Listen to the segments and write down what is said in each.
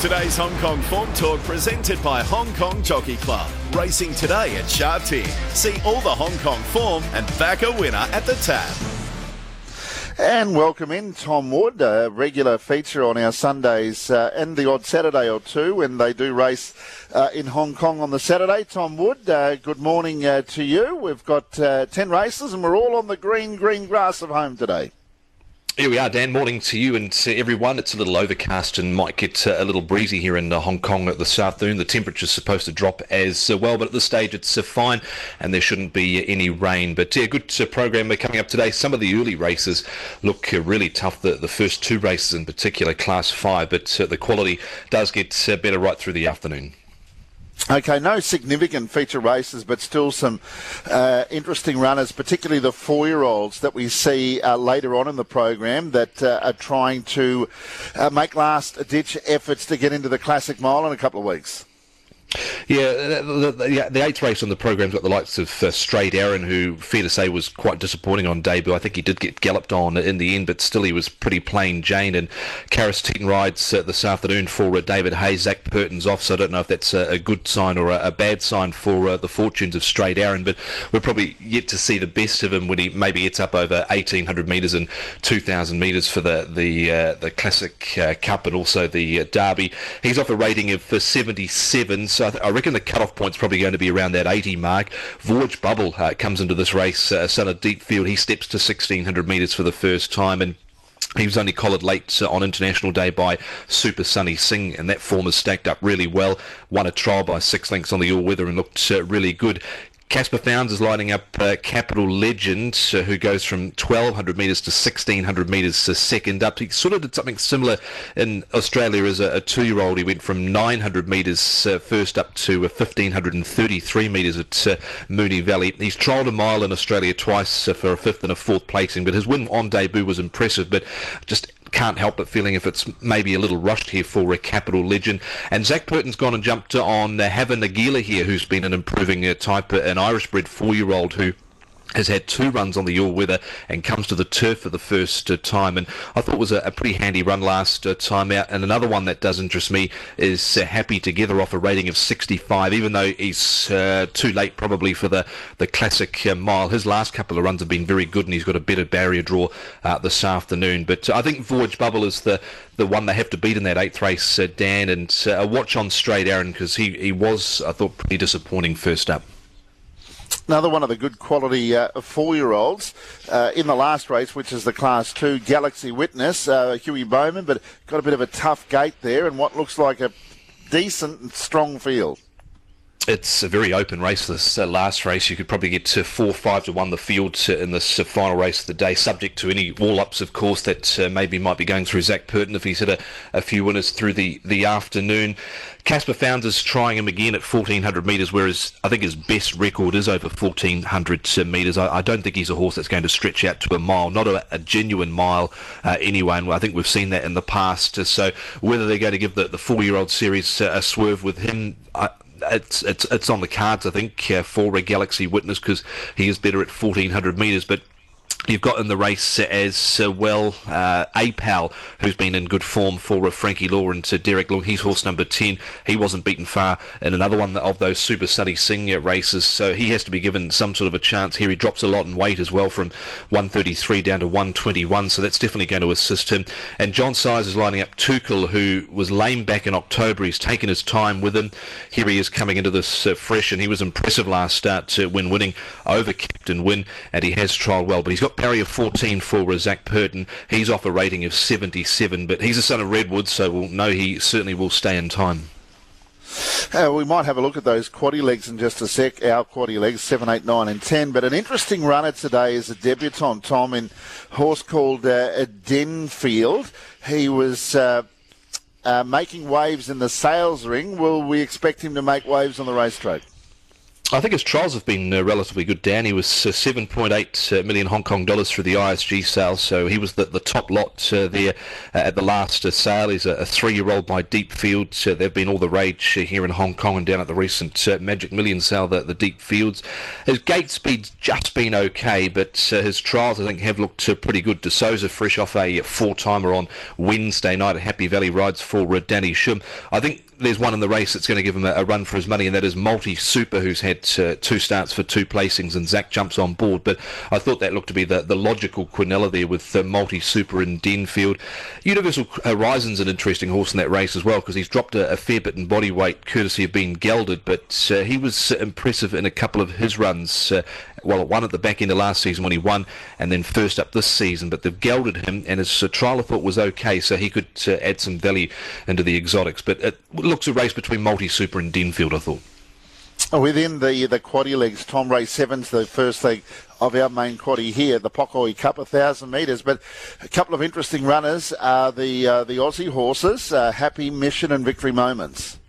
Today's Hong Kong Form Talk presented by Hong Kong Jockey Club. Racing today at Sha Tin. See all the Hong Kong form and back a winner at the tab. And welcome in Tom Wood, a regular feature on our Sundays uh, and the odd Saturday or two when they do race uh, in Hong Kong on the Saturday. Tom Wood, uh, good morning uh, to you. We've got uh, 10 races and we're all on the green, green grass of home today. Here we are, Dan. Morning to you and to everyone. It's a little overcast and might get uh, a little breezy here in uh, Hong Kong at this afternoon. The temperature's supposed to drop as uh, well, but at this stage it's fine and there shouldn't be any rain. But yeah, good program coming up today. Some of the early races look really tough. The, the first two races in particular, Class 5, but the quality does get better right through the afternoon. Okay, no significant feature races, but still some uh, interesting runners, particularly the four-year-olds that we see uh, later on in the program that uh, are trying to uh, make last-ditch efforts to get into the Classic Mile in a couple of weeks. Yeah, the, the, the, eighth race on the program's got the likes of uh, Straight Arron, who, fair to say, was quite disappointing on debut. I think he did get galloped on in the end, but still he was pretty plain Jane. And Karis Teetan rides uh, this afternoon for uh, David Hayes. Zach Purton's off, so I don't know if that's a, a good sign or a, a bad sign for uh, the fortunes of Straight Arron. But we're probably yet to see the best of him when he maybe gets up over 1,800 metres and 2,000 metres for the the uh, the Classic uh, Cup and also the Derby. He's off a rating of 77. So I, th- I reckon the cut-off point's probably going to be around that 80 mark. Voyage Bubble uh, comes into this race, uh, son of deep field. He steps to 1600 metres for the first time and he was only collared late uh, on International Day by Super Sunny Sing, and that form has stacked up really well. Won a trial by six lengths on the all-weather and looked uh, really good. Caspar Fownes is lining up uh, Capital Legend, uh, who goes from 1,200 metres to 1,600 metres to second up. He sort of did something similar in Australia as a, a two-year-old. He went from 900 metres uh, first up to 1,533 uh, metres at uh, Moonee Valley. He's trialled a mile in Australia twice uh, for a fifth and a fourth placing, but his win on debut was impressive. But just can't help but feeling if it's maybe a little rushed here for a capital legend. And Zach Purton's gone and jumped on uh, Hava Nagila here, who's been an improving uh, type, an Irish bred four year old who has had two runs on the all weather and comes to the turf for the first uh, time. And I thought it was a, a pretty handy run last uh, time out. And another one that does interest me is uh, Happy Together off a rating of 65, even though he's uh, too late probably for the, the classic uh, mile. His last couple of runs have been very good and he's got a better barrier draw uh, this afternoon. But I think Voyage Bubble is the, the one they have to beat in that eighth race, Dan. And a watch on straight Arron because he, he was, I thought, pretty disappointing first up. Another one of the good quality uh, four-year-olds uh, in the last race, which is the Class 2 Galaxy Witness, uh, Hugh Bowman, but got a bit of a tough gate there and what looks like a decent and strong field it's a very open race. This uh, last race, you could probably get to four, five to one the field to, in this uh, final race of the day, subject to any wall-ups, of course, that uh, maybe might be going through Zach Purton if he's hit a, a few winners through the, the afternoon. Caspar Fownes is trying him again at 1400 metres, whereas I think his best record is over 1400 uh, metres. I, I, don't think he's a horse that's going to stretch out to a mile, not a, a genuine mile uh, anyway, and I think we've seen that in the past. so whether they're going to give the, the four-year-old series uh, a swerve with him, I, it's it's it's on the cards, I think, uh, for a Galaxy Witness because he is better at 1400 metres. But You've got in the race as well uh, Apal, who's been in good form for uh, Frankie Lor and Derek Leung. He's horse number 10. He wasn't beaten far in another one of those Super Sunny Senior races, so he has to be given some sort of a chance here. He drops a lot in weight as well from 133 down to 121, so that's definitely going to assist him. And John Size is lining up Tuchel, who was lame back in October. He's taken his time with him. Here he is coming into this uh, fresh, and he was impressive last start when winning over Captain Win, and he has trialled well, but he's got got of 14 for Zach Purton. He's off a rating of 77, but he's a son of Redwood, so we'll know he certainly will stay in time. Uh, we might have a look at those quaddy legs in just a sec. Our quaddy legs, 7, 8, 9 and 10. But an interesting runner today is a debutant, Tom, in horse called uh, Denfield. He was... Uh, uh, making waves in the sales ring. Will we expect him to make waves on the racetrack? I think his trials have been uh, relatively good, Dan. He was uh, 7.8 uh, Hong Kong dollars through the ISG sale, so he was the, the top lot uh, there uh, at the last uh, sale. He's a, a three-year-old by Deep Fields. So they've been all the rage here in Hong Kong and down at the recent Magic Million sale, the, the Deep Fields. His gate speed's just been okay, but his trials, I think, have looked pretty good. De Souza fresh off a four-timer on Wednesday night at Happy Valley rides for Danny Shum. I think there's one in the race that's going to give him a, a run for his money, and that is Multi Super, who's had uh, two starts for two placings, and Zach jumps on board. But I thought that looked to be the, the logical quinella there with uh, Multi Super in Denfield. Universal Horizon's an interesting horse in that race as well because he's dropped a, a, fair bit in body weight courtesy of being gelded, but uh, he was impressive in a couple of his runs. Well, one at the back end of last season when he won, and then first up this season. But they've gelded him, and his uh, trial I thought was okay, so he could uh, add some value into the exotics. But it looks a race between Multi Super and Denfield, I thought. Within the the quaddy legs, Tom Ray Sevens, the first leg of our main quaddy here, the Pokoi Cup, a thousand metres. But a couple of interesting runners are the uh, the Aussie horses, uh, Happy Mission and Victory Moments.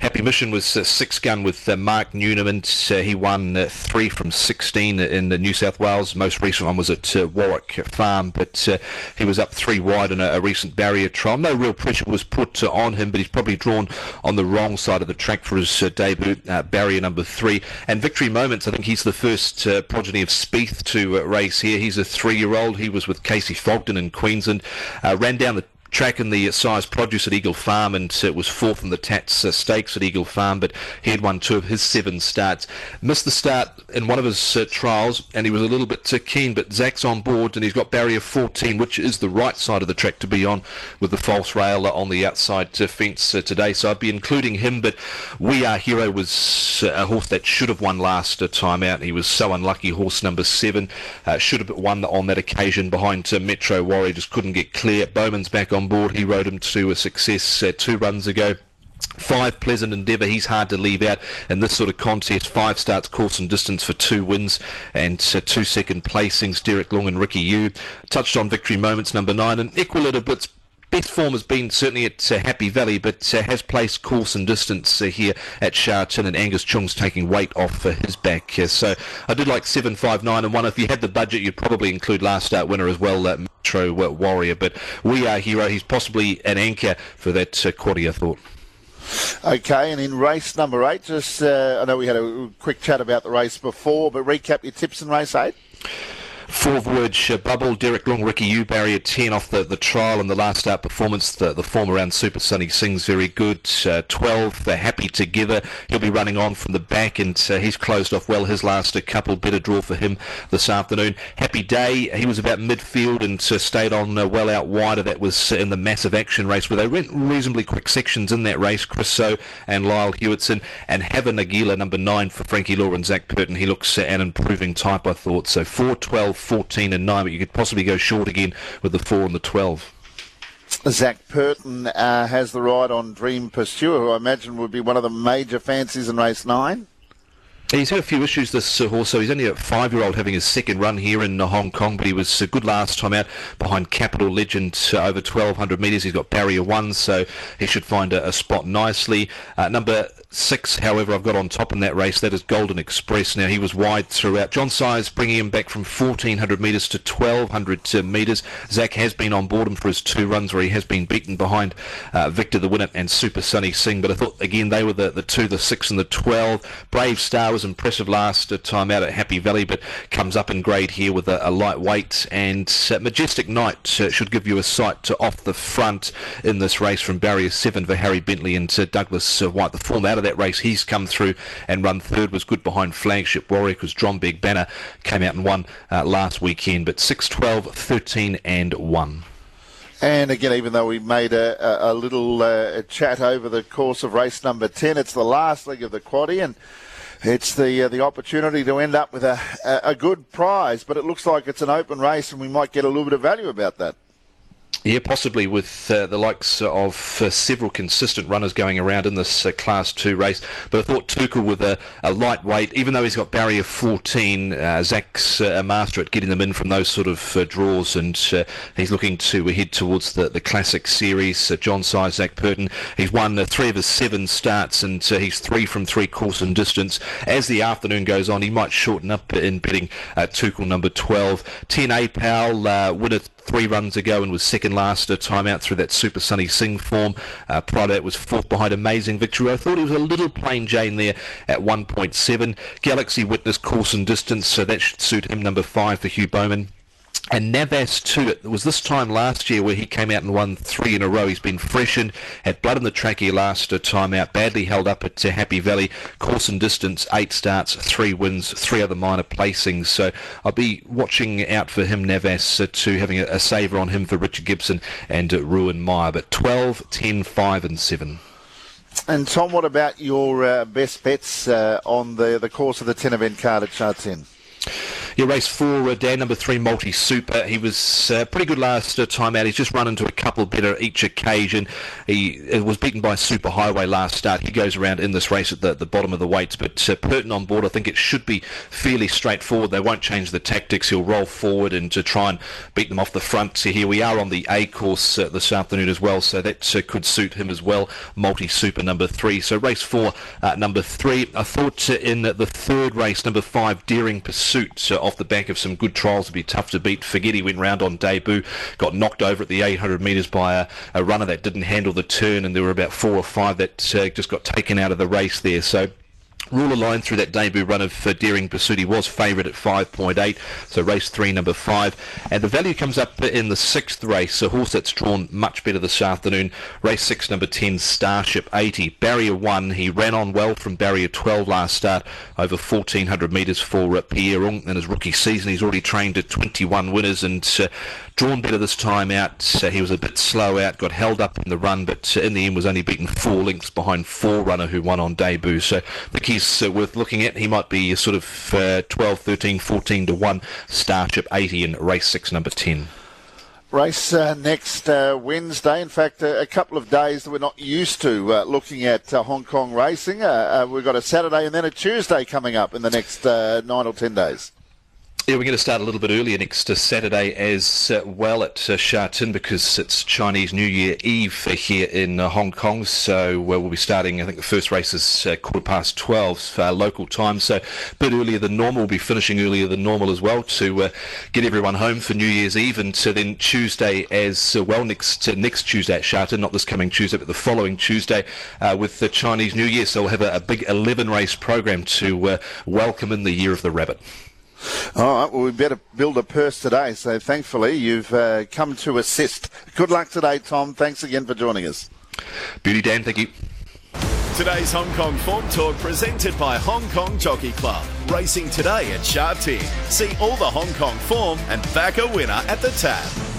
Happy Mission was uh, six gun with uh, Mark Newnham, and uh, he won uh, three from 16 in the New South Wales. Most recent one was at uh, Warwick Farm, but uh, he was up three wide in a, a, recent barrier trial. No real pressure was put on him, but he's probably drawn on the wrong side of the track for his debut, barrier number three. And Victory Moments, I think he's the first progeny of Spieth to race here. He's a three-year-old. He was with Casey Fogden in Queensland. ran down the track in the size produce at Eagle Farm and uh, was fourth in the Tats uh, Stakes at Eagle Farm, but he had won two of his seven starts. Missed the start in one of his uh, trials, and he was a little bit uh, keen, but Zach's on board, and he's got barrier 14, which is the right side of the track to be on, with the false rail on the outside uh, fence uh, today. So I'd be including him, but We Are Hero was a horse that should have won last time out. He was so unlucky, horse number seven. should have won on that occasion behind Metro Warrior, just couldn't get clear. Bowman's back on board. He rode him to a success uh, two runs ago. Five Pleasant Endeavour, he's hard to leave out in this sort of contest. Five starts course and distance for two wins and uh, two second placings, Derek Leung and Ricky Yiu. Touched on victory moments, number nine, and Equilita Bits best form has been certainly at uh, Happy Valley, but uh, has placed course and distance uh, here at Sha Tin, and Angus Chung's taking weight off for his back. so I did like seven, five, nine, and one. If you had the budget, you'd probably include last start winner as well, Metro Warrior. But we are hero. He's possibly an anchor for that uh, quaddy, thought. Okay, and in race number eight, just uh, I know we had a quick chat about the race before, but recap your tips in race eight. Four Voyage uh, Bubble, Derek Leung, Ricky Yiu, barrier 10 off the, the trial and the last out performance. The, the form around Super Sunny Sings very good. Uh, 12, they're happy together. He'll be running on from the back and uh, he's closed off well his last uh, couple. Better draw for him this afternoon. Happy Day, he was about midfield and uh, stayed on uh, well out wider. That was in the massive action race where they went reasonably quick sections in that race. Chris So and Lyle Hewitson and Heaven Aguila, number 9 for Frankie Lor and Zach Purton. He looks an improving type, I thought. So 4, 12, 14 and 9, but you could possibly go short again with the 4 and the 12. Zach Purton uh, has the ride on Dream Pursuer, who I imagine would be one of the major fancies in race 9. He's had a few issues this uh, horse, so he's only a five-year-old having his second run here in uh, Hong Kong, but he was uh, good last time out behind Capital Legend uh, over 1,200 metres. He's got barrier one, so he should find a, a spot nicely. Uh, number six, however, I've got on top in that race. That is Golden Express. Now, he was wide throughout. John Size bringing him back from 1,400 metres to 1,200 uh, metres. Zach has been on board him for his two runs where he has been beaten behind uh, Victor the Winner and Super Sunny Sing. But I thought, again, they were the, the two, the six and the 12. Brave Star was impressive last uh, time out at Happy Valley, but comes up in grade here with a, a lightweight. And uh, Majestic Night uh, should give you a sight to off the front in this race from barrier 7 for Harry Bentley and Douglas Whyte. The form out of that race he's come through and run third was good behind Flagship Warrior because John Big Banner came out and won uh, last weekend. But 6, 12, 13 and 1. And again, even though we made a, a, a little uh, chat over the course of race number 10, it's the last leg of the quaddy and it's the uh, the opportunity to end up with a, a, a good prize, but it looks like it's an open race and we might get a little bit of value about that. Yeah, possibly with uh, the likes of uh, several consistent runners going around in this uh, Class 2 race. But I thought Tuchel with a, a lightweight, even though he's got barrier 14, uh, Zach's uh, a master at getting them in from those sort of uh, draws, and he's looking to head towards the, the Classic Series. John Size, Zach Purton, he's won three of his seven starts, and he's three from three course and distance. As the afternoon goes on, he might shorten up in betting Tuchel number 12. 10 A Pal, winner three runs ago and was second last a timeout through that Super Sunny Sing form. Uh, prior to that was fourth behind Amazing Victory. I thought he was a little plain Jane there at 1.7. Galaxy Witness course and distance, so that should suit him. Number five for Hugh Bowman. And Navas too. It was this time last year where he came out and won three in a row. He's been freshened, had blood in the track trachea last time out, badly held up at Happy Valley. Course and distance, eight starts, three wins, three other minor placings. So I'll be watching out for him, Navas, uh, to having a, a saver on him for Richard Gibson and uh, Ruin Meyer. But 12, 10, 5 and 7. And Tom, what about your uh, best bets uh, on the the course of the 10 event card at Sha Tin? Yeah, race four, uh, Dan number three, Multi Super. He was uh, pretty good last uh, time out. He's just run into a couple better each occasion. He uh, was beaten by Super Highway last start. He goes around in this race at the, the bottom of the weights, but uh, Purton on board, I think it should be fairly straightforward. They won't change the tactics. He'll roll forward and to try and beat them off the front. So here we are on the A course uh, this afternoon as well, so that uh, could suit him as well. Multi Super number three. So race four, number three. I thought in the third race, number five, Daring Pursuit off the back of some good trials. It'd be tough to beat. Forget went round on debut, got knocked over at the 800 metres by a, a, runner that didn't handle the turn, and there were about four or five that uh, just got taken out of the race there. So Rule line through that debut run of uh, Daring Pursuit. He was favourite at 5.8, so race three, number five. And the value comes up in the sixth race, a horse that's drawn much better this afternoon. Race six, number 10, Starship 80. Barrier one, he ran on well from barrier 12 last start, over 1,400 metres for uh, Pierre Ng. In his rookie season, he's already trained at 21 winners and uh, drawn better this time out. Uh, he was a bit slow out, got held up in the run, but uh, in the end was only beaten four lengths behind four runner who won on debut. So the key he's uh, worth looking at. He might be sort of uh, 12, 13, 14 to 1 Starship 80 in race 6, number 10 race uh, next uh, Wednesday. In fact, uh, a couple of days that we're not used to uh, looking at Hong Kong racing. we've got a Saturday and then a Tuesday coming up in the next nine or ten days. Yeah, we're going to start a little bit earlier next uh, Saturday as uh, well at uh, Sha Tin because it's Chinese New Year Eve here in uh, Hong Kong. So we'll be starting, I think the first race is quarter past 12 uh, local time. So a bit earlier than normal. We'll be finishing earlier than normal as well to get everyone home for New Year's Eve. And so then Tuesday as well, next next Tuesday at Sha Tin, not this coming Tuesday, but the following Tuesday with the Chinese New Year. So we'll have a, a big 11 race program to welcome in the Year of the Rabbit. All right, well, we better build a purse today. So thankfully, you've uh, come to assist. Good luck today, Tom. Thanks again for joining us. Beauty Dan, thank you. Today's Hong Kong Form Talk presented by Hong Kong Jockey Club. Racing today at Sha Tin. See all the Hong Kong form and back a winner at the tab.